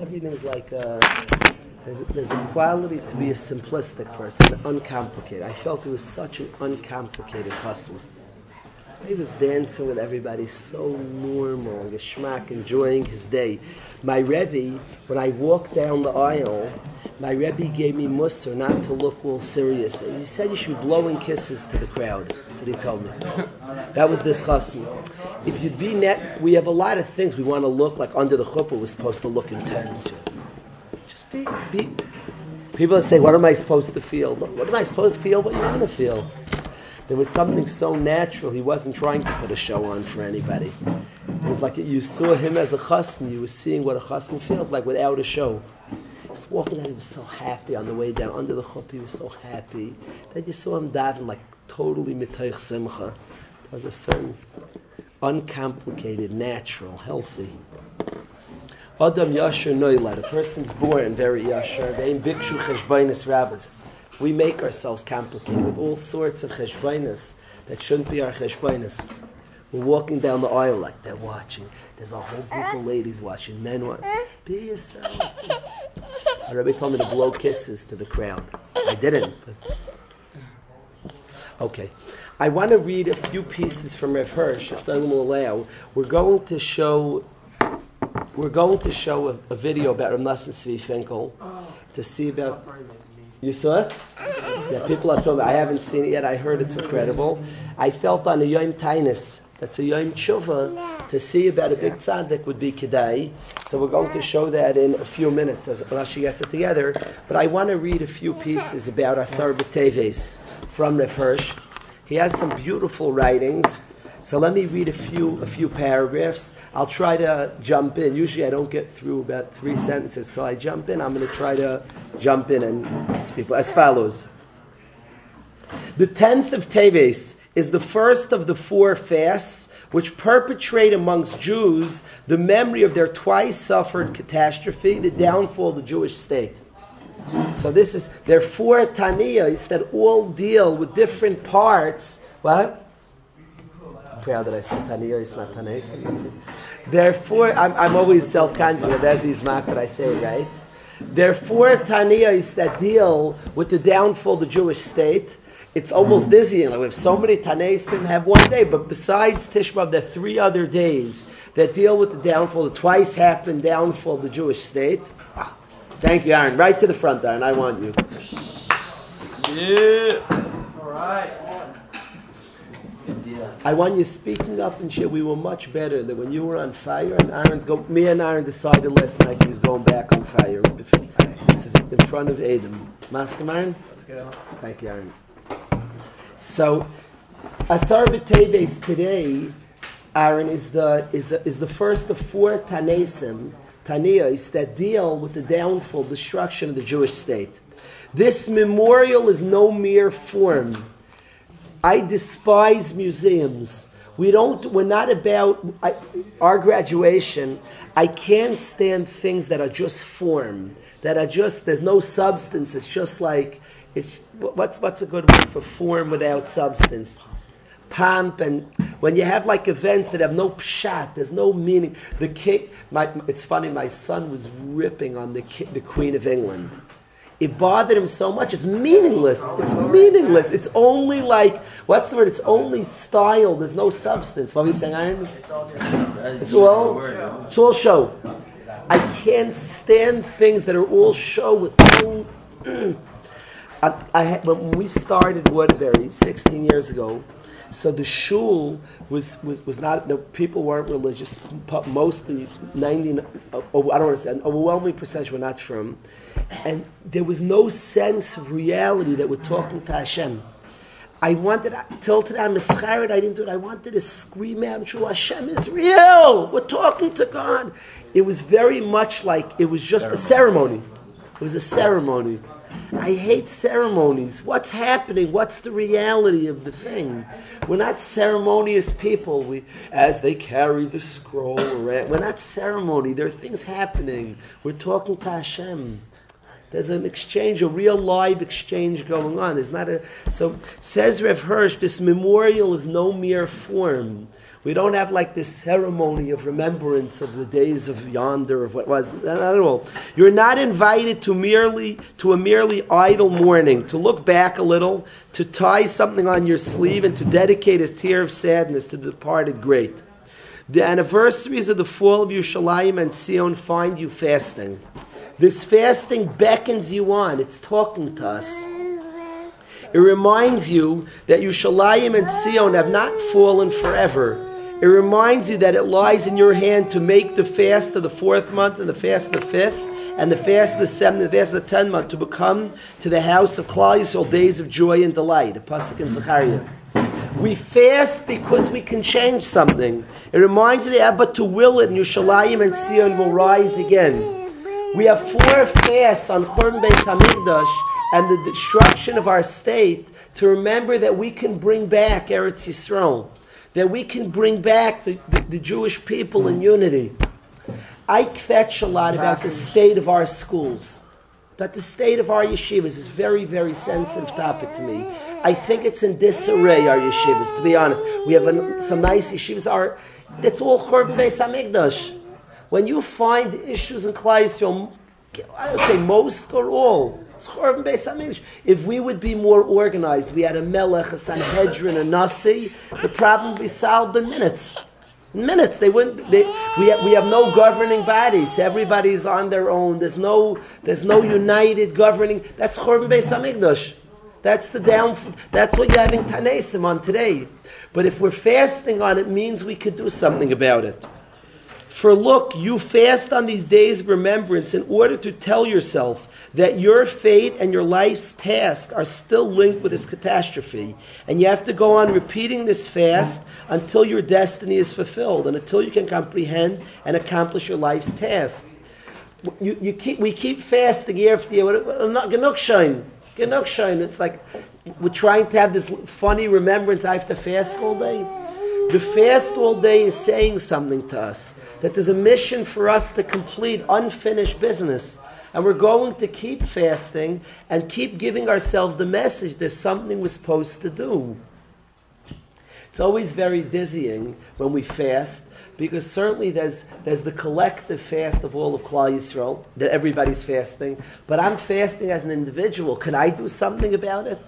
everything's like a, there's, there's a quality to be a simplistic person, uncomplicated. I felt it was such an uncomplicated hustle. He was dancing with everybody, so normal, geschmack, enjoying his day. My Rebbe, when I walked down the aisle, my Rebbe gave me mussar not to look all serious. He said you should be blowing kisses to the crowd. That's what he told me. That was this chassan. If you'd be net, we have a lot of things we want to look like under the chuppah. We're supposed to look intense. Just be, be. People say, "What am I supposed to feel?" What am I supposed to feel? What you want to feel? There was something so natural. He wasn't trying to put a show on for anybody. It was like you saw him as a chassan. You were seeing what a chassan feels like without a show. Was walking out. He was so happy on the way down under the chuppah. He was so happy. Then you saw him daven like totally mitaych simcha. There was a certain uncomplicated, natural, healthy. Adam Yasher Noilad. A person's born very Yasher. Ve'im Bikshu Cheshbainis Rabbis. We make ourselves complicated with all sorts of cheshbainas that shouldn't be our cheshbainas. We're walking down the aisle like they're watching. There's a whole group of ladies watching. Men want be yourself. My Rebbe told me to blow kisses to the crowd. I didn't. But. Okay. I want to read a few pieces from Rev Hirsch, if time will allow. We're going to show we're going to show a, a video about Rav Nosson Tzvi Finkel to see about you saw it? Yeah, people are talking. I haven't seen it yet. I heard it's incredible. I felt on a Yom Tainis, that's a Yom Tshuva, to see about a big tzaddik would be Kedai. So we're going to show that in a few minutes as Rashi gets it together. But I want to read a few pieces about Asar B'Teves from Rev Hirsch. He has some beautiful writings. So let me read a few a few paragraphs. I'll try to jump in. Usually I don't get through about three sentences till I jump in. I'm going to try to jump in and speak as follows. The tenth of Teves is the first of the four fasts which perpetrate amongst Jews the memory of their twice suffered catastrophe, the downfall of the Jewish state. So this is there are four taniyas that all deal with different parts. What? proud that I said Taniya, not Tanais. Therefore, I'm, I'm always self conscious as Ezzy's mark that I say right. Therefore, Taniyas that deal with the downfall of the Jewish state. It's almost mm. dizzying. Like we have so many Tanaisim have one day, but besides Tishbav, there are three other days that deal with the downfall, the twice happened downfall of the Jewish state. Thank you, Aaron. Right to the front, Aaron. I want you. Yeah. All right. I want you speaking up and shit. We were much better than when you were on fire. And Aaron's go. Me and Aaron decided last night he's going back on fire. This is in front of Adam. Maskim Aaron. Let's go. Thank you, Aaron. So, Asar B'Teves today, Aaron is the is is the first of four Tanesim, Taniyos that deal with the downfall, destruction of the Jewish state. This memorial is no mere form. I despise museums. We don't. We're not about I, our graduation. I can't stand things that are just form. That are just. There's no substance. It's just like. It's what's what's a good word for form without substance. Pomp and when you have like events that have no pshat, there's no meaning. The king. My, it's funny. My son was ripping on the ki- the Queen of England it bothered him so much. It's meaningless. It's meaningless. It's only like what's the word? It's only style. There's no substance. What are you saying, Aaron? It's all. It's all show. I can't stand things that are all show with no. I, I when we started Waterbury 16 years ago, so the shul was, was, was not, the people weren't religious. Mostly, 90, uh, I don't want to say, an overwhelming percentage were not from. And there was no sense of reality that we're talking to Hashem. I wanted, till today I'm a schared, I didn't do it. I wanted to scream out, true, Hashem is real. We're talking to God. It was very much like it was just a ceremony. It was a ceremony. I hate ceremonies. What's happening? What's the reality of the thing? We're not ceremonious people. We, as they carry the scroll around, we're not ceremony. There are things happening. We're talking to Hashem. There's an exchange, a real live exchange going on. There's not a so says Rev Hirsch. This memorial is no mere form. We don't have like this ceremony of remembrance of the days of yonder of what was not at all. You're not invited to merely to a merely idle mourning, to look back a little, to tie something on your sleeve, and to dedicate a tear of sadness to the departed great. The anniversaries of the fall of Yerushalayim and Sion find you fasting. This fasting beckons you on. It's talking to us. It reminds you that Yerushalayim and Sion have not fallen forever. It reminds you that it lies in your hand to make the fast of the fourth month and the fast of the fifth and the fast of the seventh and the fast of the tenth month to become to the house of Klal Yisrael days of joy and delight. A pasuk in. We fast because we can change something. It reminds you that but to will it, and Yerushalayim and Sion will rise again. We have four fasts on Churban Beis Hamikdash and the destruction of our state to remember that we can bring back Eretz Yisrael, that we can bring back the, the, the Jewish people in unity. I kvetch a lot about the state of our schools. But the state of our yeshivas is very, very sensitive topic to me. I think it's in disarray, our yeshivas, to be honest. We have some nice yeshivas, are, it's all Churban Beis HaMikdash. When you find issues in Yisrael, I would say most or all, if we would be more organized, we had a melech, a sanhedrin, a nasi, the problem would be solved in minutes. In minutes, they wouldn't. They, we, have, we have no governing bodies. Everybody's on their own. There's no, there's no united governing. That's Chorban Beis Hamikdash. That's the down. That's what you're having Tanesim on today. But if we're fasting on it, means we could do something about it. For look, you fast on these days of remembrance in order to tell yourself that your fate and your life's task are still linked with this catastrophe. And you have to go on repeating this fast until your destiny is fulfilled and until you can comprehend and accomplish your life's task. You, you keep, we keep fasting year after year. Genugshain. Genugshain. It's like we're trying to have this funny remembrance. I have to fast all day. The fast all day is saying something to us that there's a mission for us to complete unfinished business. And we're going to keep fasting and keep giving ourselves the message there's something we're supposed to do. It's always very dizzying when we fast because certainly there's, there's the collective fast of all of Klal Yisrael, that everybody's fasting, but I'm fasting as an individual. Can I do something about it?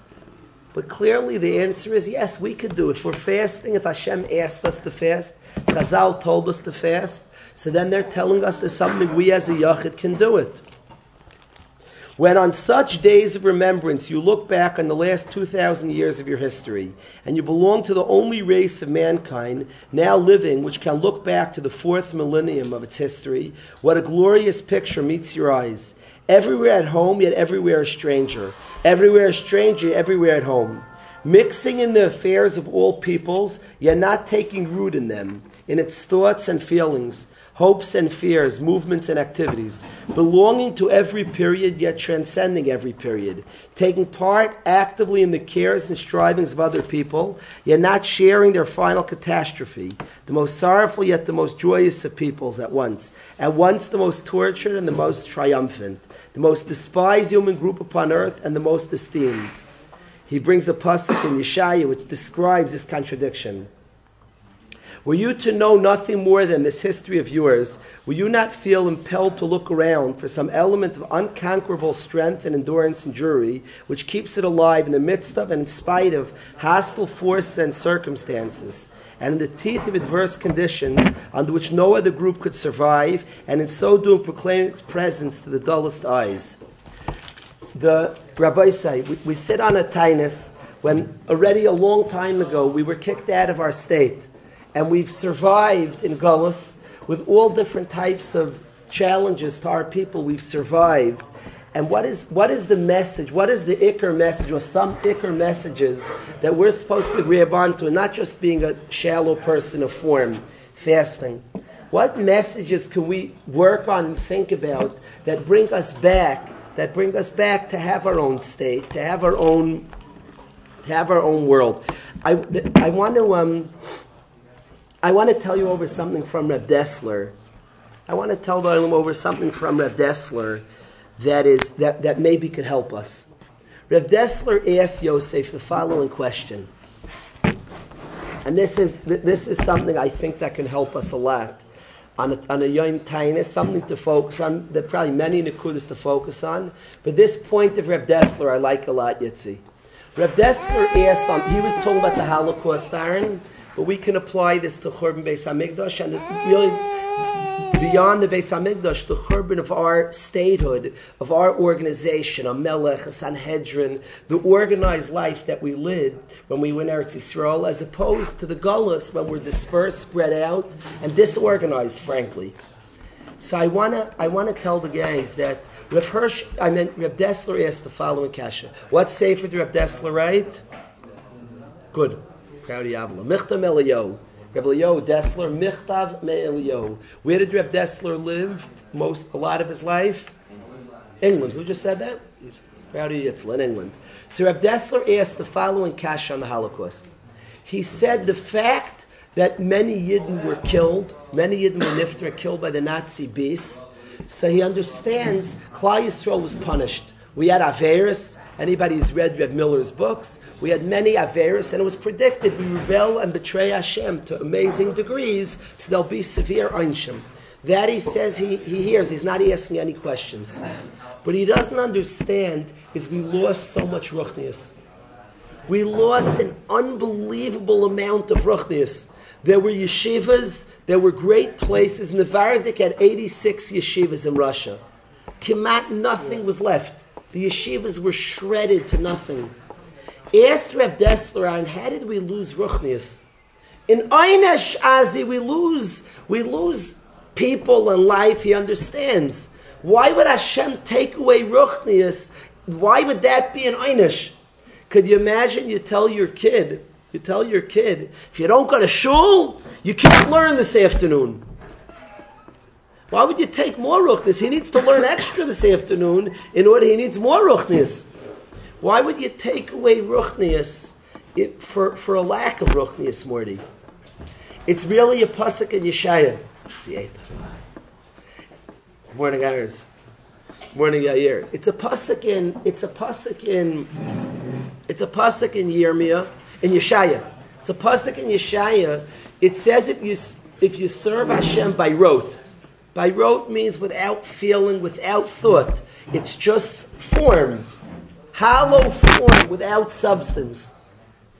But clearly the answer is yes, we could do it. If we're fasting, if Hashem asked us to fast, Chazal told us to fast, so then they're telling us there's something we as a Yachid can do it. When on such days of remembrance you look back on the last 2,000 years of your history, and you belong to the only race of mankind now living which can look back to the fourth millennium of its history, what a glorious picture meets your eyes. Everywhere at home, yet everywhere a stranger. Everywhere a stranger, everywhere at home. Mixing in the affairs of all peoples, yet not taking root in them, in its thoughts and feelings, hopes and fears, movements and activities, belonging to every period, yet transcending every period, taking part actively in the cares and strivings of other people, yet not sharing their final catastrophe, the most sorrowful yet the most joyous of peoples at once, at once the most tortured and the most triumphant, the most despised human group upon earth and the most esteemed. He brings a pasuk in Yeshaya which describes this contradiction. Were you to know nothing more than this history of yours, will you not feel impelled to look around for some element of unconquerable strength and endurance and jury which keeps it alive in the midst of and in spite of hostile forces and circumstances? and in the teeth of adverse conditions under which no other group could survive, and in so doing proclaim its presence to the dullest eyes. The Rabbi say we, we sit on a tainus when already a long time ago we were kicked out of our state, and we've survived in Gullus with all different types of challenges to our people. We've survived, and what is, what is the message? What is the ikr message, or some ikr messages that we're supposed to grab onto, and not just being a shallow person of form, fasting? What messages can we work on and think about that bring us back, that bring us back to have our own state, to have our own, to have our own world? I, I want to, um, I want to tell you over something from Reb Dessler. I want to tell them over something from Reb Dessler that is that, that maybe could help us. Rev Dessler asked Yosef the following question. And this is, this is something I think that can help us a lot. On a, on a Yom Tainis, something to focus on. There are probably many Nakudas to focus on. But this point of Reb Dessler I like a lot, Yitzi. Reb Dessler asked, on, he was talking about the Holocaust, Aaron, but we can apply this to Churban Beis HaMikdash, and really beyond the Beis Hamikdash, the churban of our statehood, of our organization, a melech, a Sanhedrin, the organized life that we lived when we were in Eretz Yisrael, as opposed to the gullus when we're dispersed, spread out, and disorganized, frankly. So I wanna, I wanna tell the guys that Rav Hirsch, I mean, Rav Dessler asked the following kasha. What's Sefer did Rav Dessler write? Good. Proud of Yavla. Michtav Me'Eliyahu. Reb Elio Dessler, Michtav Me'elio. Where did Reb Dessler live most, a lot of his life? England. Who just said that? Rowdy Yitzl in England. So Reb Dessler asked the following kash on the Holocaust. He said the fact that many Yidden were killed, many Yidden were nifter, killed by the Nazi beasts, so he understands Klal Yisrael was punished. We had Averis, Anybody who's read Reb Miller's books, we had many Averis, and it was predicted we rebel and betray Hashem to amazing degrees, so there'll be severe Einshim. That he says he, he hears, he's not asking any questions. But he doesn't understand is we lost so much Ruchnias. We lost an unbelievable amount of Ruchnias. There were yeshivas, there were great places. Nevardik had 86 yeshivas in Russia. Kimat nothing was left. The yeshivas were shredded to nothing. Asked Reb Dessler, how did we lose Ruchnius? In Einesh Azi, we lose, we lose people and life. He understands. Why would Hashem take away Ruchnius? Why would that be an Einesh? Could you imagine you tell your kid, you tell your kid, if you don't go to shul, you can't learn this afternoon. Why would you take more ruchnis? He needs to learn extra this afternoon in order he needs more ruchnis. Why would you take away ruchnius for, for a lack of ruchnius, Morty? It's really a pasuk in Yeshaya. Morning, Iris. Morning, Yair. It's a pasuk in. It's a pasuk in. It's a pasuk in Yirmiyah in Yeshaya. It's a pasuk in Yeshaya. It says if you if you serve Hashem by rote. By rote means without feeling, without thought. It's just form. Hollow form without substance.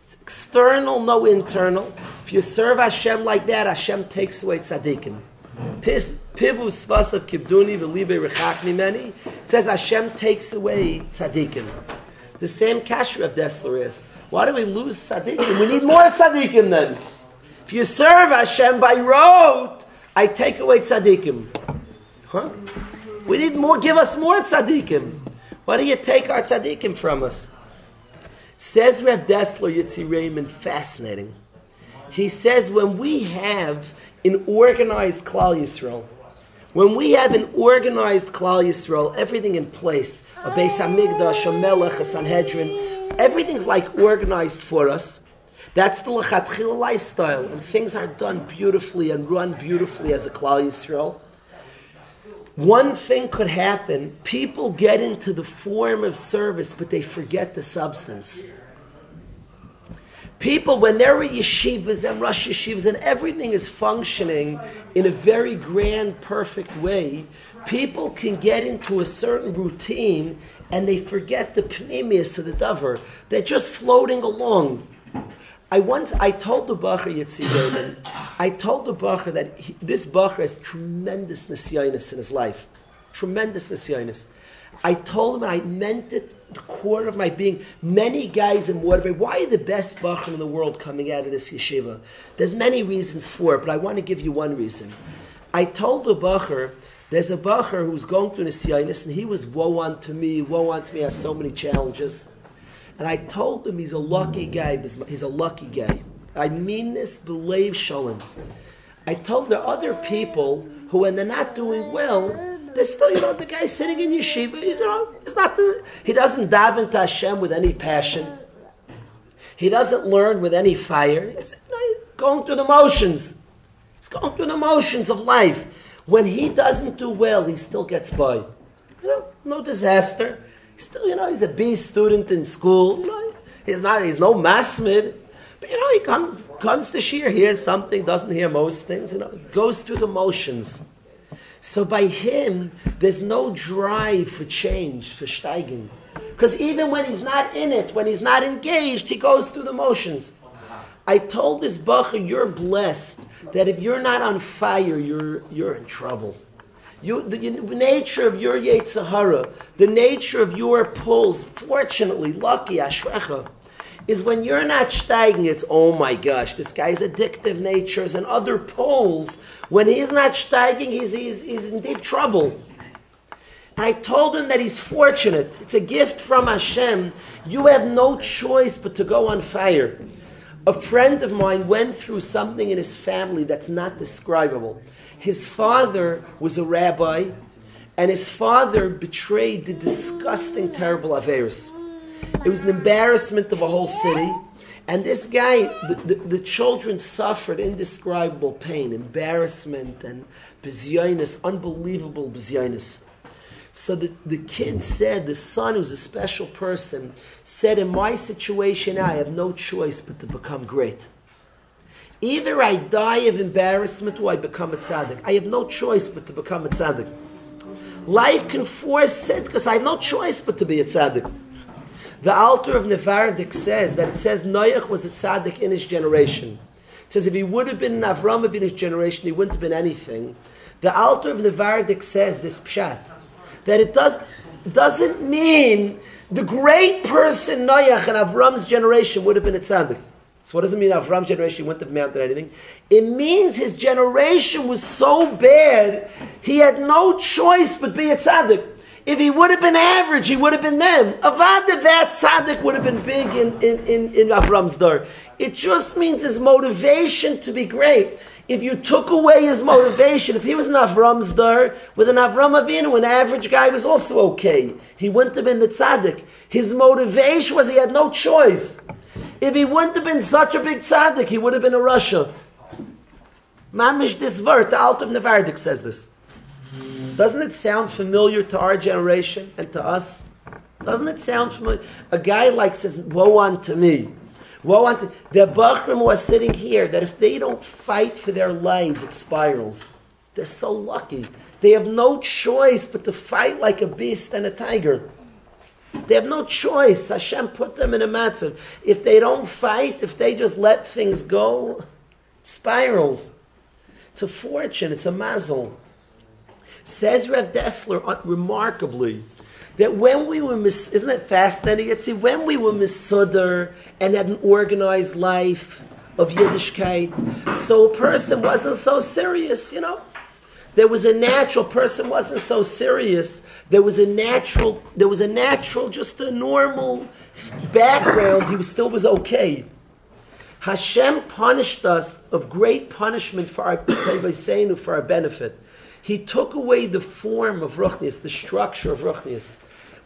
It's external, no internal. If you serve Hashem like that, Hashem takes away tzaddikim. Pivu svasav kibduni v'libe rechak mimeni. It says Hashem takes away tzaddikim. The same kasher of Dessler is. Why do we lose tzaddikim? We need more tzaddikim then. If you serve Hashem by rote, I take away tzaddikim. Huh? We need more, give us more tzaddikim. Why do you take our tzaddikim from us? Says Rev Dessler Yitzi Raymond, fascinating. He says when we have an organized Klal Yisrael, when we have an organized Klal Yisrael, everything in place, a Beis Hamikdash, a Melech, a Sanhedrin, everything's like organized for us. That's the lechatchil lifestyle, and things are done beautifully and run beautifully as a Klal Yisrael. One thing could happen: people get into the form of service, but they forget the substance. People, when they're at yeshivas and Rosh yeshivas and everything is functioning in a very grand, perfect way, people can get into a certain routine and they forget the pneumius of the davar. They're just floating along. I once I told the bacher Yitzi I told the bacher that he, this bacher has tremendous nisyanis in his life, tremendous nisyanis. I told him, and I meant it the core of my being. Many guys in Waterbury, why are the best bacher in the world coming out of this yeshiva? There's many reasons for it, but I want to give you one reason. I told the bacher, there's a bacher who's going through nisyanis, and he was woe unto me, woe unto me. I have so many challenges. And I told him he's a lucky guy. He's a lucky guy. I mean this, believe Shalom. I told the other people who, when they're not doing well, they're still, you know, the guy sitting in yeshiva, you know, he's not, the, he doesn't dive into Hashem with any passion. He doesn't learn with any fire. He's going through the motions. He's going through the motions of life. When he doesn't do well, he still gets by. You know, no disaster. Still, you know, he's a B student in school. You know, he's not, he's no masmid. But you know, he come, comes to Shir, hears something, doesn't hear most things, you know, goes through the motions. So by him, there's no drive for change, for steiging. Because even when he's not in it, when he's not engaged, he goes through the motions. I told this bacher, you're blessed that if you're not on fire, you're, you're in trouble. You, the, the nature of your Yetzirah, the nature of your pulls, fortunately, lucky, Ashrecha, is when you're not steiging, it's, oh my gosh, this guy's addictive natures and other pulls. When he's not steiging, he's, he's, he's in deep trouble. I told him that he's fortunate. It's a gift from Hashem. You have no choice but to go on fire. A friend of mine went through something in his family that's not describable. His father was a rabbi, and his father betrayed the disgusting, terrible Averis. It was an embarrassment of a whole city. And this guy, the, the, the children suffered indescribable pain, embarrassment, and bezyonis, unbelievable bezyonis. So the, the kid said, the son, who's a special person, said, In my situation, I have no choice but to become great. Either I die of embarrassment or I become a tzaddik. I have no choice but to become a tzaddik. Life can force it because I have no choice but to be a tzaddik. The altar of Nevardik says that it says Noach was a tzaddik in his generation. It says if he would have been an Avram in his generation, he wouldn't have been anything. The altar of Nevardik says this pshat that it does doesn't mean the great person Noach and Avram's generation would have been a tzaddik. So what does it mean Avram's generation wouldn't have mounted anything? It means his generation was so bad, he had no choice but be a tzaddik. If he would have been average, he would have been them. Avada, that tzaddik would have been big in, in, in, in Avram's door. It just means his motivation to be great. If you took away his motivation, if he was an Avram's door, with an Avram Avinu, an average guy was also okay. He wouldn't have been the tzaddik. His motivation was he had no choice. If he wouldn't have been such a big tzaddik, he would have been a Russia. Mamish this word, the Alt of Nevardik says this. Doesn't it sound familiar to our generation and to us? Doesn't it sound familiar? A guy like says, woe unto me. Woe unto the Bachram was sitting here that if they don't fight for their lives, it spirals. They're so lucky. They have no choice but to fight like a beast and a tiger. They have no choice. Hashem put them in a matzav. If they don't fight, if they just let things go, spirals. It's a fortune. It's a mazel. Says Rev Dessler uh, remarkably that when we were mis- isn't it fascinating? Yet see when we were misudder and had an organized life of Yiddishkeit, so a person wasn't so serious, you know. There was a natural person wasn't so serious. There was a natural. There was a natural, just a normal background. He was, still was okay. Hashem punished us of great punishment for our for our benefit. He took away the form of Ruchnias, the structure of Ruchnias.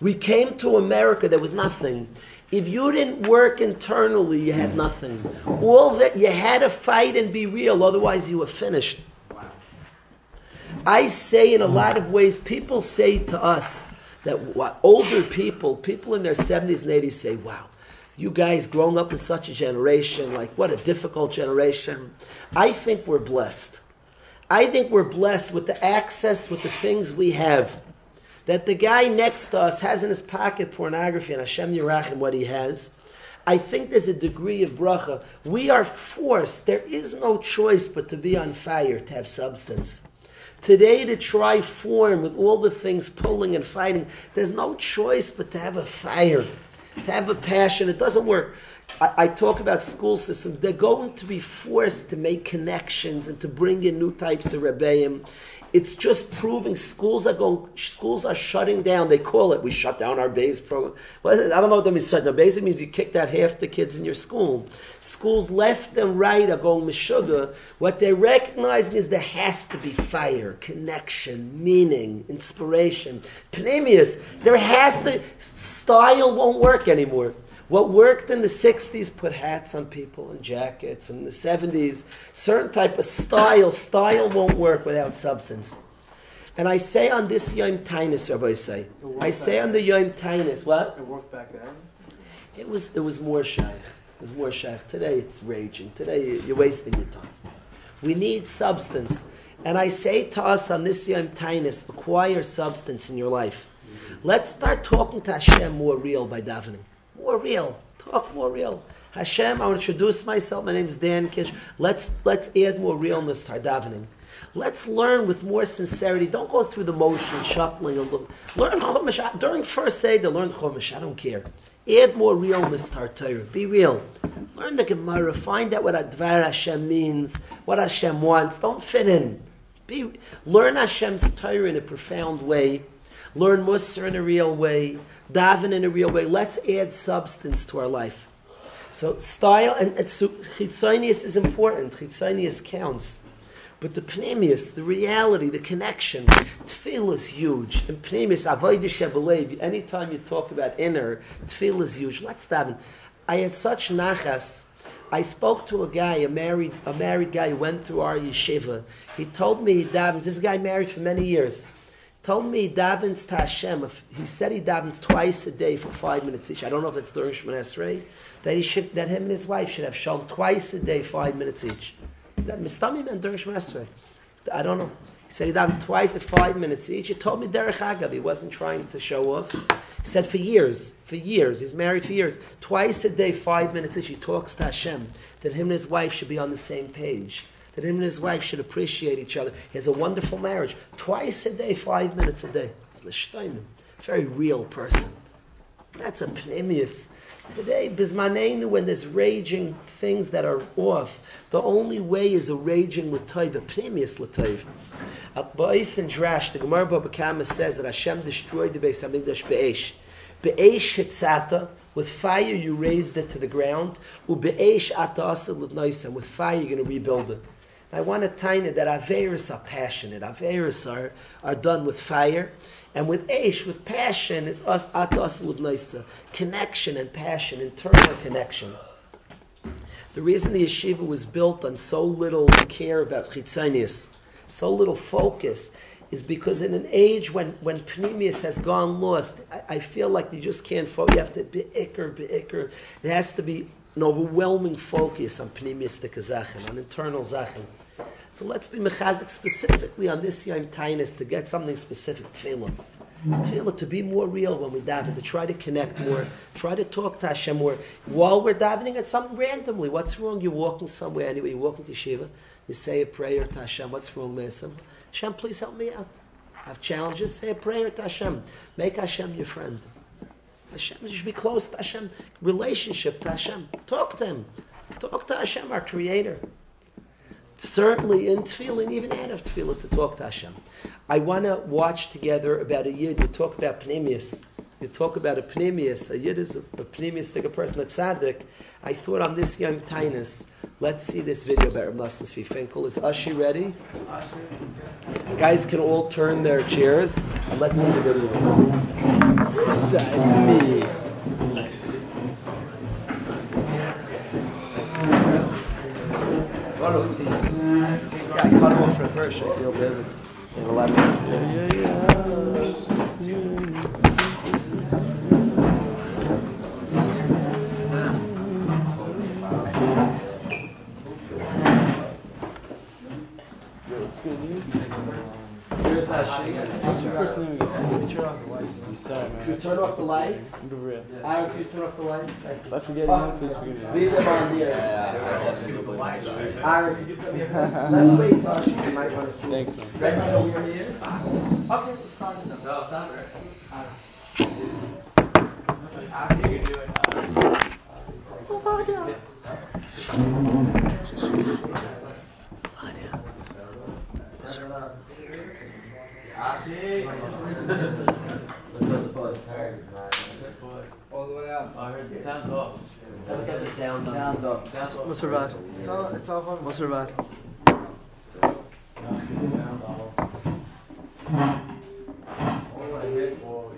We came to America, there was nothing. If you didn't work internally, you had nothing. All that you had to fight and be real, otherwise you were finished. I say in a lot of ways, people say to us that what older people, people in their 70s and 80s say, wow, you guys growing up in such a generation, like what a difficult generation. I think we're blessed. I think we're blessed with the access, with the things we have. That the guy next to us has in his pocket pornography and Hashem Yerachim what he has. I think there's a degree of bracha. We are forced, there is no choice but to be on fire, to have substance. Today, to try form with all the things pulling and fighting, there's no choice but to have a fire, to have a passion. It doesn't work. I, I, talk about school systems. They're going to be forced to make connections and to bring in new types of rebbeim. It's just proving schools are going, schools are shutting down. They call it, we shut down our base program. Well, I don't know what that means. Shut down. Basically means you kicked out half the kids in your school. Schools left and right are going mishuga. What they're recognizing is there has to be fire, connection, meaning, inspiration. Panemius, there has to, style won't work anymore. What worked in the 60s put hats on people and jackets. In the 70s, certain type of style. Style won't work without substance. And I say on this Yom Tainus, Rabbi I say, I say on the Yom Tainus, what? It worked back then? It was, it was more shy. It was more shaykh. Today it's raging. Today you're wasting your time. We need substance. And I say to us on this Yom Tainus, acquire substance in your life. Mm-hmm. Let's start talking to Hashem more real by davening. More real. Talk more real. Hashem, I want to introduce myself. My name is Dan Kish. Let's, let's add more realness to our davening. Let's learn with more sincerity. Don't go through the motion, shuffling. a little. Learn Chumash. During first Seder, learn Chumash. I don't care. Add more realness to our Torah. Be real. Learn the Gemara. Find out what Advar Hashem means, what Hashem wants. Don't fit in. Be, learn Hashem's Torah in a profound way. Learn Musar in a real way. Daven in a real way. Let's add substance to our life. So style and, so, is important. Chitzonius counts. But the pneumius, the reality, the connection, tefillah is huge. And pneumius, avodah anytime you talk about inner, tefillah is huge. Let's daven. I had such nachas I spoke to a guy, a married, a married guy who went through our yeshiva. He told me he. This guy married for many years. Told me he davens to Hashem. He said he davens twice a day for five minutes each. I don't know if it's during Shemon Esrei. That he should, that him and his wife should have shalom twice a day, five minutes each. That Mistami meant during Shemon Esrei. I don't know. He said he davens twice at five minutes each. He told me Derech Agav. He wasn't trying to show off. He said for years, for years, he's married for years, twice a day, five minutes each, he talks to Hashem that him and his wife should be on the same page. That him and his wife should appreciate each other. He has a wonderful marriage. Twice a day, five minutes a day. He's a very real person. That's a pneumius. Today, bismaneinu, when there's raging things that are off, the only way is a raging l'toiv, a pneumius l'toiv. At Ba'if and Drash, the Gemara Baba Kama says that Hashem destroyed the Beis Hamikdash be'esh. Be'esh hitzata, with fire you raised it to the ground. U'be'esh atasa l'noisam, with fire you're going to rebuild it. I want to tell you that Averis are passionate. Averis are, are done with fire. And with Aish, with passion, is us atas l'noisa. Connection and passion, internal connection. The reason the yeshiva was built on so little care about chitzanias so little focus is because in an age when, when Pneumius has gone lost, I, I feel like you just can't focus. You have to be ikr, be ikr. It has to be an overwhelming focus on Pneumius Zachin, on internal Zachin. So let's be mechazik specifically on this Yom Tainus to get something specific, tefillah. Tefillah, to be more real when we daven, to try to connect more, try to talk to Hashem more. While we're davening at something randomly, what's wrong? You're walking somewhere anyway, you're walking to Shiva, you say a prayer to Hashem. What's wrong, Mesim? Hashem, please help me out. I have challenges. Say a prayer to Hashem. Make Hashem your friend. Hashem, you should be close to Hashem. Relationship to Hashem. Talk to Him. Talk to Hashem, our Creator. Certainly in tefillin, even out of tefillin, to talk to Hashem. I want to watch together about a yid. You talk about Pneumius. You talk about a Pneumius. A yid is a, a Pneumius, a person, a tzaddik. I thought on this Yom Tainus, let's see this video about Nosson Tzvi Finkel. Is Ashi ready? The guys can all turn their chairs let's see the video. Besides me. Yeah, cut off for first. I feel vivid. In 11 minutes. What's your first name again? Turn off the lights. I'm sorry, man. You turn off the lights? Yeah. Aaron, can you turn off the lights? If I forget oh. you, please forgive me. Leave them on here. Aaron, can Let's wait, Tosh. You might want to see. Thanks, man. Does everyone know where he is? Okay, let's start it. No, it's not right. After you do it. Oh, no. All the way up. I heard the sounds off. Let's get the sound Sounds up. What's her bad? It's all, it's all fun. What's her bad? All I hit for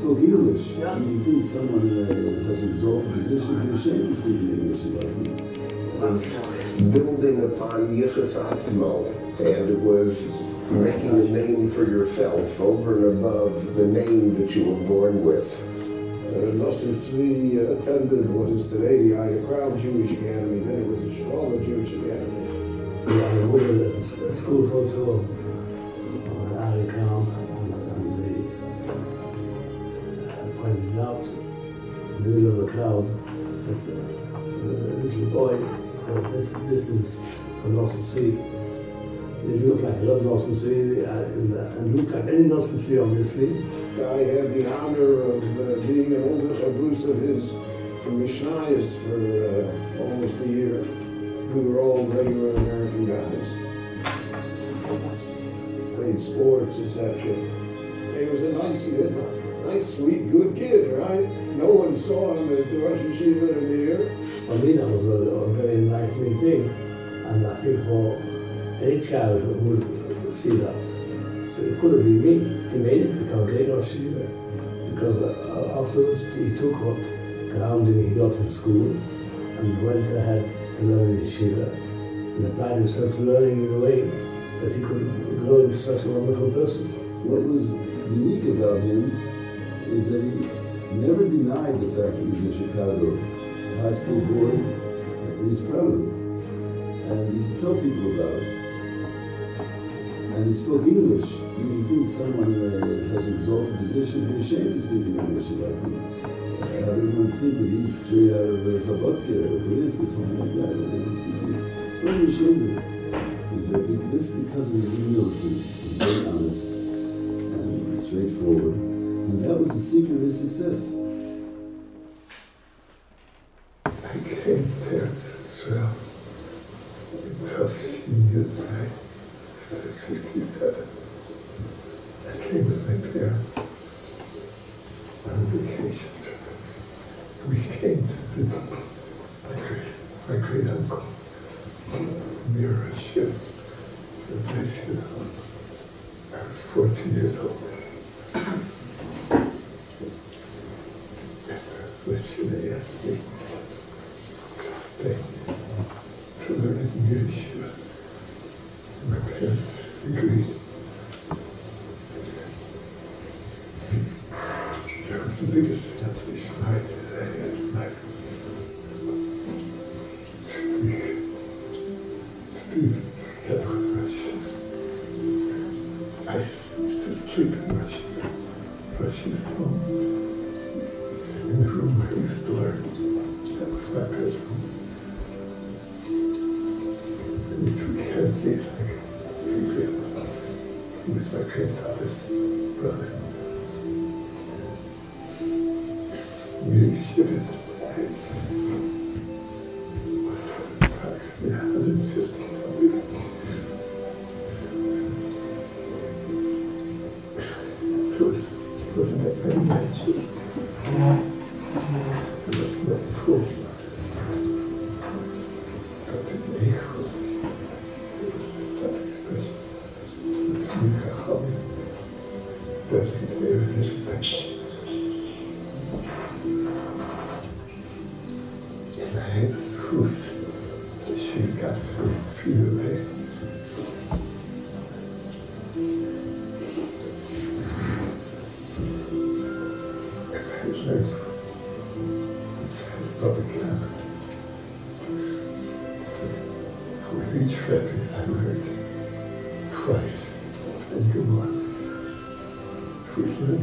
And he spoke English. I mean, you think someone in a, such an exalted position would be ashamed to speak English about him. was building upon Yichus Atzmo, and it was making a name for yourself over and above the name that you were born with. Uh, Nosson Tzvi attended what is today the Ida Crown Jewish Academy, then it was the Chicago Jewish Academy. So I was over at a s- a school photo of crowd, this, uh, little boy, uh, this, this is from Nosson Tzvi. They look like a lot of Nosson uh, and, uh, and look like any Nosson Tzvi, obviously. I had the honor of uh, being an older Chabrus of his for Mishnayos for uh, almost a year. We were all regular American guys. Played sports, etc. He was a nice, nice, sweet, good kid, right? No one saw him as the Rosh Yeshiva of the year. For me, that was a, a very enlightening thing, and I think for any child who would see that, so it could have been me. He made it become great or Shiva, because uh, afterwards he took what grounding he got in school and went ahead to learn in Shiva, and applied himself to learning in a way that he could grow into such a wonderful person. What was unique about him is that he never denied the fact that he was a Chicago high school boy. He was proud of it. And he used to tell people about it. And he spoke English. I you think someone in such an exalted position would be ashamed to speak English about him. Uh, everyone think that he's straight out of uh, Slabodka or Police or something like that. They don't speak English. Don't be ashamed of it. This because of his humility. He's very honest and straightforward. And that was the secret of his success. I came there to Israel in Tafshin Yitzhak, it's 57. 115. It was, it wasn't bit very just, it was a.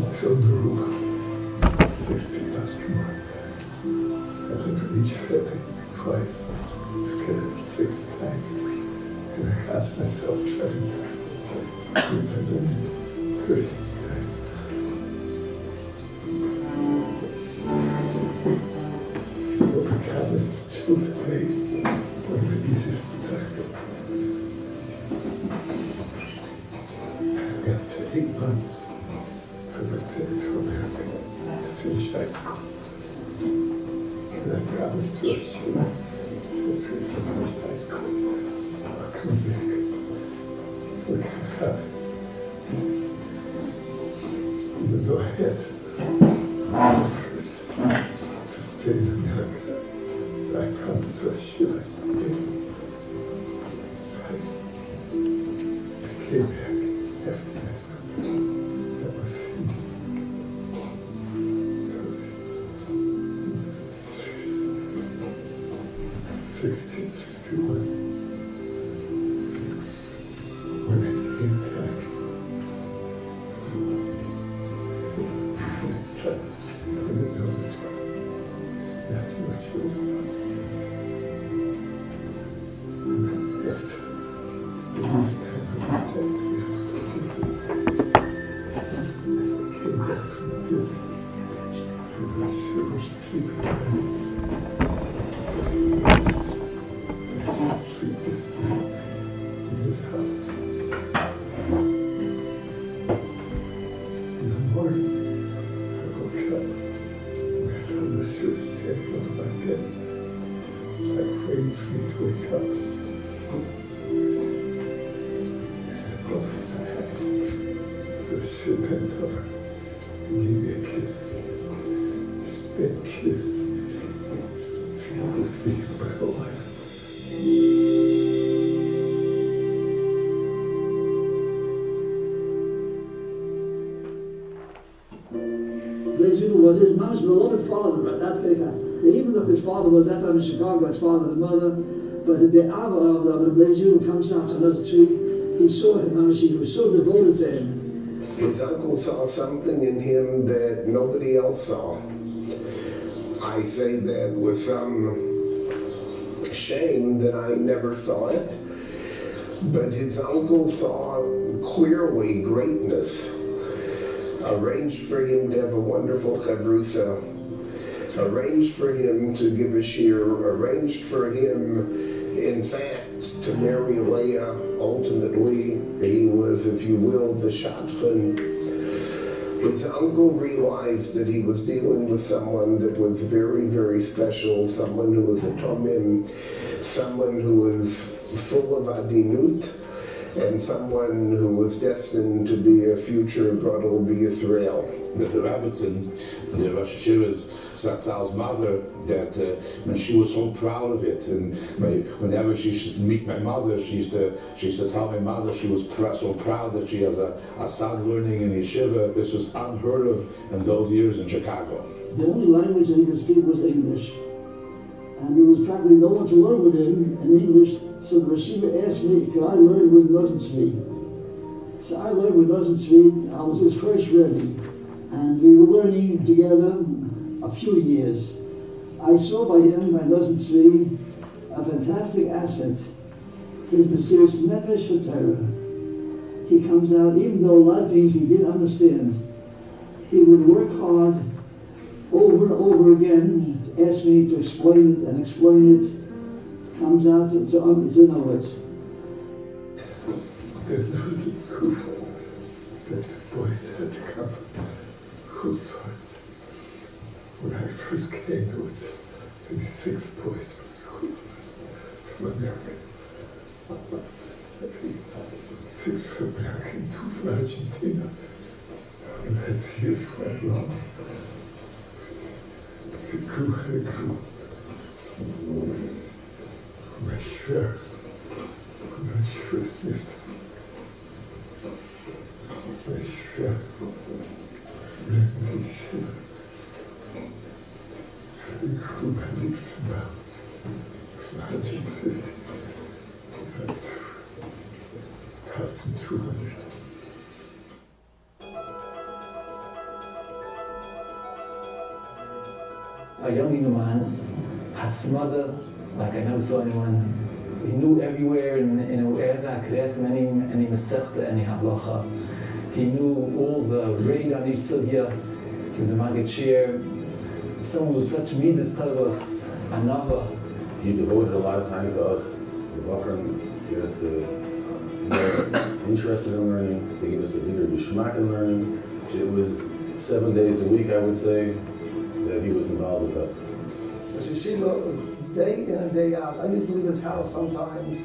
until the room. 60 not come on. I learned with each Rebbe twice. Together six times. And I asked myself seven times. Because I learned it 13 times. Obrigado, still today, one of the easiest disciples. After eight months, America to finish high school. And I promised to Hashem, as soon as I finish high school, I'll come back. Look, I have Even though I had offers to stay in America, I promised to Hashem I Lejuda was his mom's beloved father? That's very kind. Even though his father was that time in Chicago, his father and mother, but the Abba of the Lejuda comes out to another tree. He saw him, Mama, she was so devoted to him. His uncle saw something in him that nobody else saw. I say that with some shame that I never saw it. But his uncle saw clearly greatness. Arranged for him to have a wonderful chavrusa. Arranged for him to give a shir, Arranged for him, in fact, to marry Leah. Ultimately, he was, if you will, the shotgun his uncle realized that he was dealing with someone that was very, very special, someone who was a tomim, someone who was full of adinut, and someone who was destined to be a future Gadol Israel. That the Rebbitzin, the Rosh Yeshiva's Satzal's mother, that uh, when she was so proud of it, and my, whenever she used to meet my mother, she used to she used to tell my mother she was pr- so proud that she has a, a son learning in yeshiva. This was unheard of in those years in Chicago. The only language that he could speak was English. And there was practically no one to learn with him in English, so the Rashiva asked me, could I learn with Nosson Tzvi? So I learned with Nosson Tzvi, I was his first Rebbe, and we were learning together a few years. I saw by him, by Nosson Tzvi, a fantastic asset, his Mesiris Nefesh for Torah. he comes out, even though a lot of things he didn't understand, he would work hard over and over again, asks me to explain it and explain it. Comes out, words. There's was a group that boys had to come from sorts. When I first came, there was maybe six boys from Schulzman's from America. Six from America, two from Argentina. And as years went along, grew by leaps and bounds 150 to 1,200. A young man had smother like I never saw anyone. He knew everywhere in, in wherever I could ask him any, any Masechta, any Halacha. He knew all the raid on each sugya. He was a Maggid Shiur. Someone with such middos tovos, another. He devoted a lot of time to us, the Bakram, get us more interested in learning, to gave us a bigger geschmack in learning. It was seven days a week, I would say, that he was involved with us. The yeshiva was day in and day out. I used to leave his house sometimes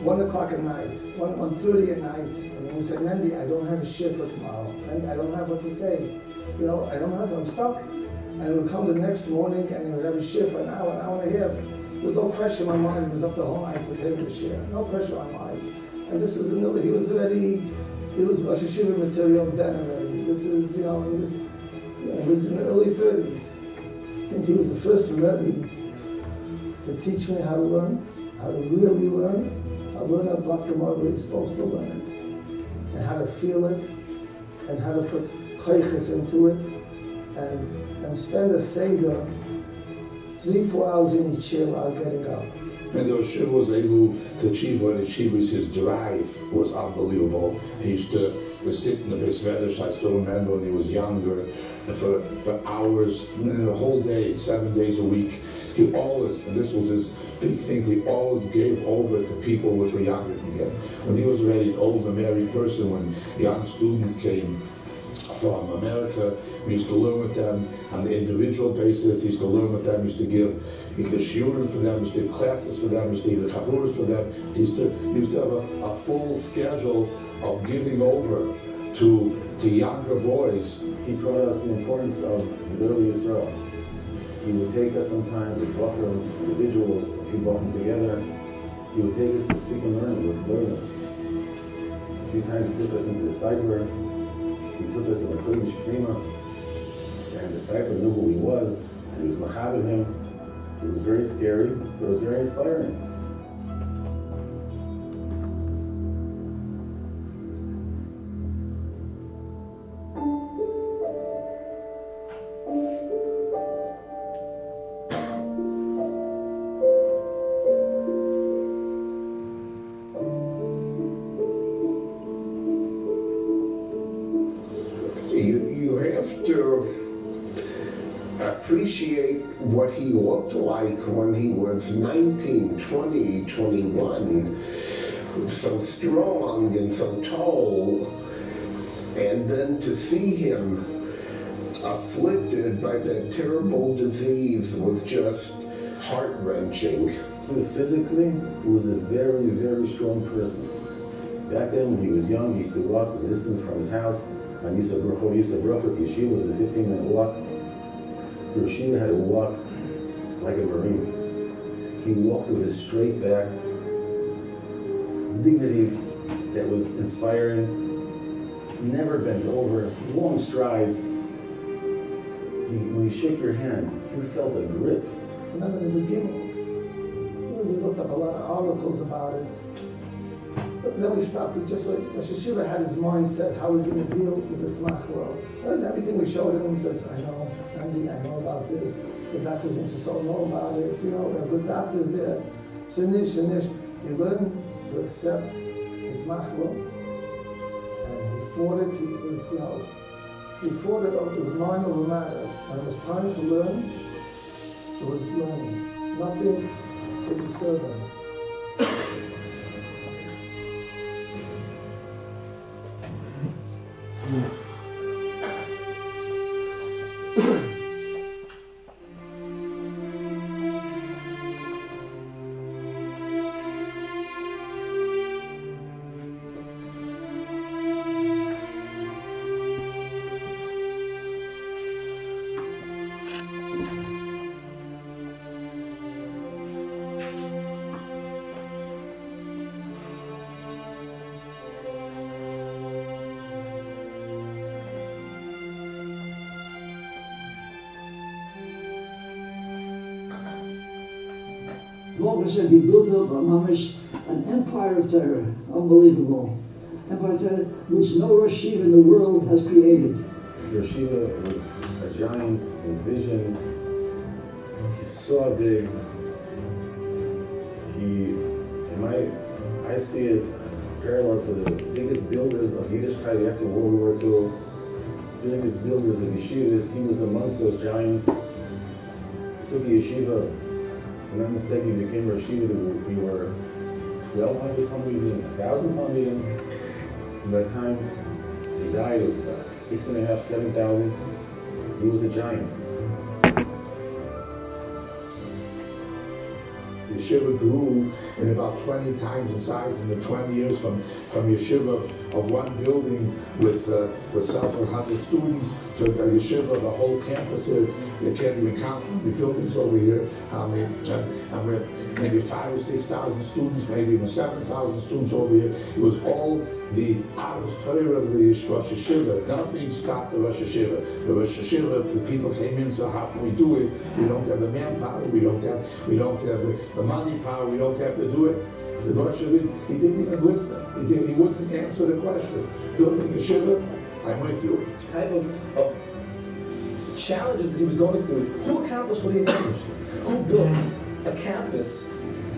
one o'clock at night, one one thirty at night, and he would say, "Mendy, I don't have a shift for tomorrow. Mendy, I don't have what to say. You know, I don't have. I'm stuck." And he would come the next morning and he would have a shift for an hour, an hour and a half. There was no pressure on my mind. He was up the whole night preparing to share. No pressure on my mind. And this was another. He was already. He was Rosh Yeshiva material then already. This is you know, this. He was in the early 30s. I think he was the first Rebbe to teach me how to learn, how to really learn, how to learn about Gemara the way you're supposed to learn it, and how to feel it, and how to put koiches into it, and, and spend a Seder three, four hours in each chair while getting up. And the Rosh was able to achieve what he achieved was his drive was unbelievable. He used to sit in the Medrash, I still remember when he was younger, for, for hours, the whole day, seven days a week. He always, and this was his big thing, he always gave over to people which were younger than him. When he was already older married person, when young students came from America. We used to learn with them on the individual basis. He used to learn with them. He used to give he could shiurim for them. He used to give classes for them. He used to give chaburas for them. He used to he used to have a, a full schedule of giving over to to younger boys. He taught us the importance of Gedolei Yisrael. He would take us sometimes as Bakram individuals, if a few Bakram together. He would take us to speak and learn with Gedolei. A few times he took us into the Steipler. He took us in the Kodesh Prima, and the Steipler knew who he was, and he was machabed him. It was very scary, but it was very inspiring. When was 19, 20, 21, so strong and so tall, and then to see him afflicted by that terrible disease was just heart wrenching. Physically, he was a very, very strong person. Back then, when he was young, he used to walk the distance from his house on Yisra Bracha, Yisra Bracha to Yeshiva was a 15 minute walk. The Yeshiva had to walk like a Marine. He walked with a straight back, dignity that was inspiring, never bent over, long strides. He, when he shook your hand, you felt a grip. Remember the beginning, we looked up a lot of articles about it. But then we stopped. We just like Rosh Yeshiva had his mind set how he's going to deal with this machlo. That was everything we showed him. He says, "I know, Andy, I know about this. The doctors in Sisol know about it. You know, we have good doctors there. Shinish, shinish. You learn to accept his machlo, And he fought it, he was, you know, he fought it, it was mind over matter. When it was time to learn, it was learning. Nothing could disturb him. He built up a mamish, an empire of terror, unbelievable. Empire of terror, which no Rosh Yeshiva in the world has created. Yeshiva was a giant in vision. He saw big. He, in my, I see it parallel to the biggest builders of Yiddishkeit after World War II. Biggest builders of yeshivas. He was amongst those giants. Took a yeshiva. I'm not mistaken, he became a yeshiva. We were 1,200 Talmudim, 1,000 Talmudim. By the time he died, it was about six and a half, seven thousand. He was a giant. The yeshiva grew in about 20 times in size in the 20 years from, from yeshiva of, one building with, uh, with several hundred students to a yeshiva of a whole campus here. You can't even count the buildings over here. How many, maybe five or 6,000 students, maybe even 7,000 students over here. It was all the Aros Torah of the Rosh Yeshiva. Nothing stopped the Rosh Yeshiva. The Rosh Yeshiva, the people came in, so how can we do it? We don't have the manpower, we don't have, we don't have the, money power, we don't have to do it. The Rosh Yeshiva, he didn't even listen. He, didn't, he wouldn't answer the question. Building Yeshiva, I'm with you. type of, of challenges that he was going through. Who accomplished what he accomplished? Who built a campus?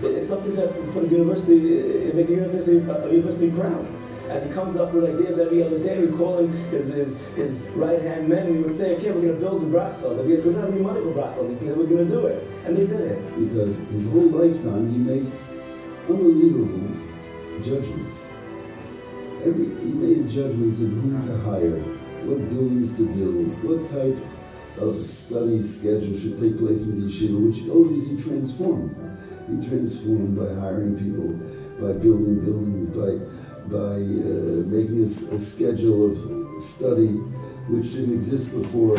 It's something that put a university, make a university, a university proud. And he comes up with ideas every other day. We call him his, his, his right hand men. And we would say, okay, we're going to build the Brachel. We're going to have any money for Brachel. He said, we're going to do it. And they did it. Because his whole lifetime he made unbelievable judgments. Every he made judgments of whom to hire, what buildings to build, what type of study schedule should take place in the yeshiva, which these he transformed. He transformed by hiring people, by building buildings, by by uh, making a schedule of study which didn't exist before.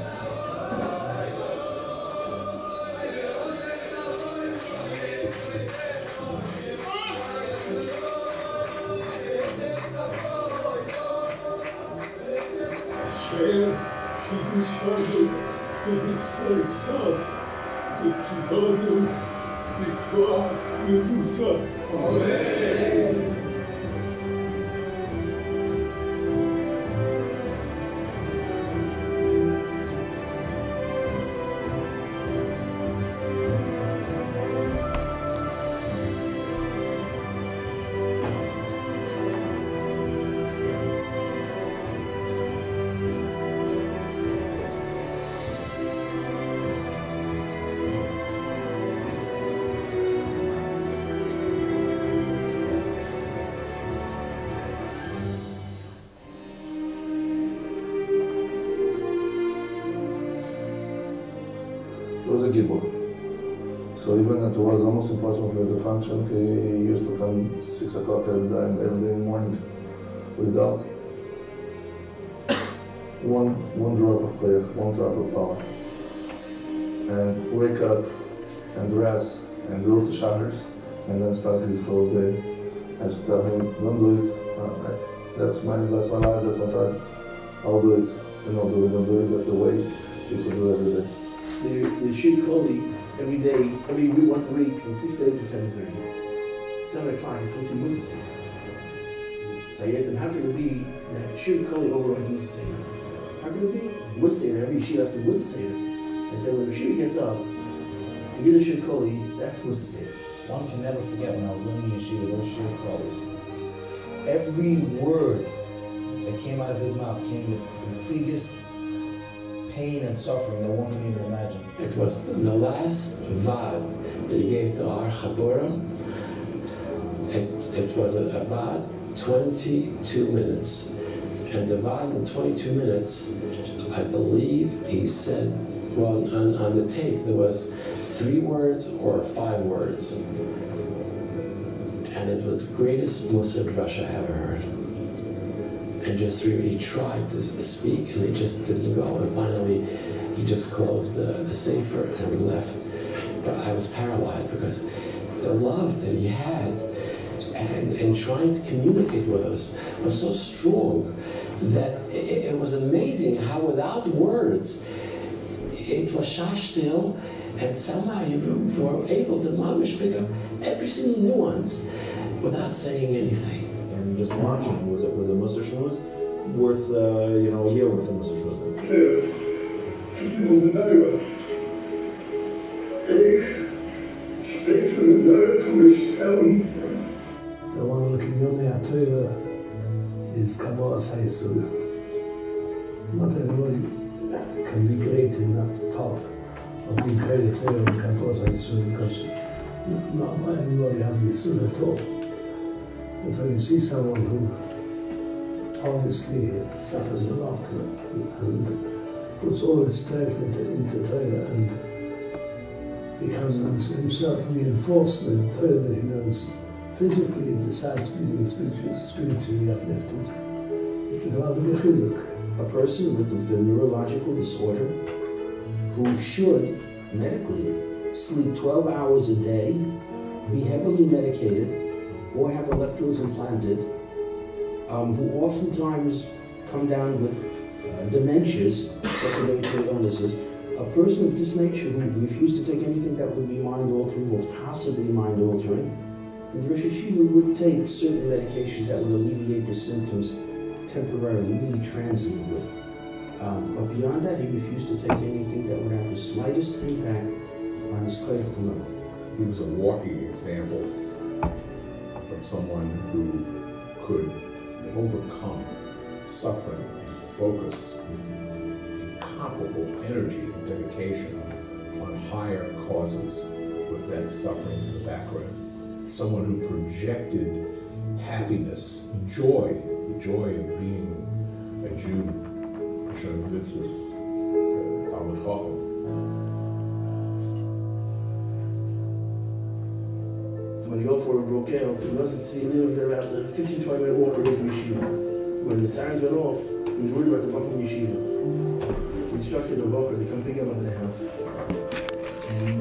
Even it was almost impossible for it to function. He used to come six o'clock every day, every day in the morning without one one drop of prayer, one drop of power. And wake up and dress and go to showers and then start his whole day. I to tell him, don't do it. Uh, that's my that's my life, that's my target. I'll do it. And I'll do it, I'll do it. That's the way to do it every day. The, the every day, every week, once a week, from 6 to 8 to 7.30. 7 o'clock, he's supposed to be Musa So I asked him, how can it be that Shiur Klali overrides Musa Seder? How can it be? Musa Seder, every Shir has to Musa Seder. I said, when Shir gets up, and get a Shiur Klali, that's Musa Seder. One can never forget when I was learning yeshiva, those Shiur Klalis. Every word that came out of his mouth came with the biggest pain and suffering that one can even imagine. It was the last vad that he gave to our Chabura. It, it was a, a vad 22 minutes. And the vad in 22 minutes, I believe he said, well, on, on the tape, there was three words or five words. And it was the greatest Musa Russia I ever heard. And just he tried to speak and it just didn't go. And finally, he just closed the, the safer and we left. But I was paralyzed because the love that he had and, and trying to communicate with us was so strong that it, it was amazing how without words it was shashtil and somehow you were able to mamish pick up every single nuance without saying anything. And just watching him was it was a Musa Shmuz worth uh, you know a year worth of Musa Shmuz. The one looking on the Torah is Kabbalah Sayesud. Not everybody can be great in that thought of being great at Torah and Kabbalah Sayesud because not everybody has Yisud at all. But when you see someone who obviously suffers a lot and puts all his strength into, into Torah and becomes himself reinforced by the Torah that he knows physically besides being spiritually, spiritually uplifted. It's a chizuk. A person with, a neurological disorder who should medically sleep 12 hours a day, be heavily medicated, or have electrodes implanted, um, who oftentimes come down with uh, dementias, secondary illnesses, a person of this nature who refused to take anything that would be mind altering or possibly mind altering, the Rosh would take certain medications that would alleviate the symptoms temporarily, really transiently. Um, but beyond that, he refused to take anything that would have the slightest impact on his learn. He was a walking example of someone who could overcome suffering and focus with incomparable energy and dedication on higher causes with that suffering in the background. Someone who projected happiness, joy, the joy of being a Jew, Hashem mitzvahs, uh, Talmud Chacham. When the Gulf War broke out, he wasn't see he lived about a 15, 20 minute walk away from Yeshiva. When the sirens went off, he was worried about the Bachar Yeshiva. He instructed the Bachar to come pick him up at the house and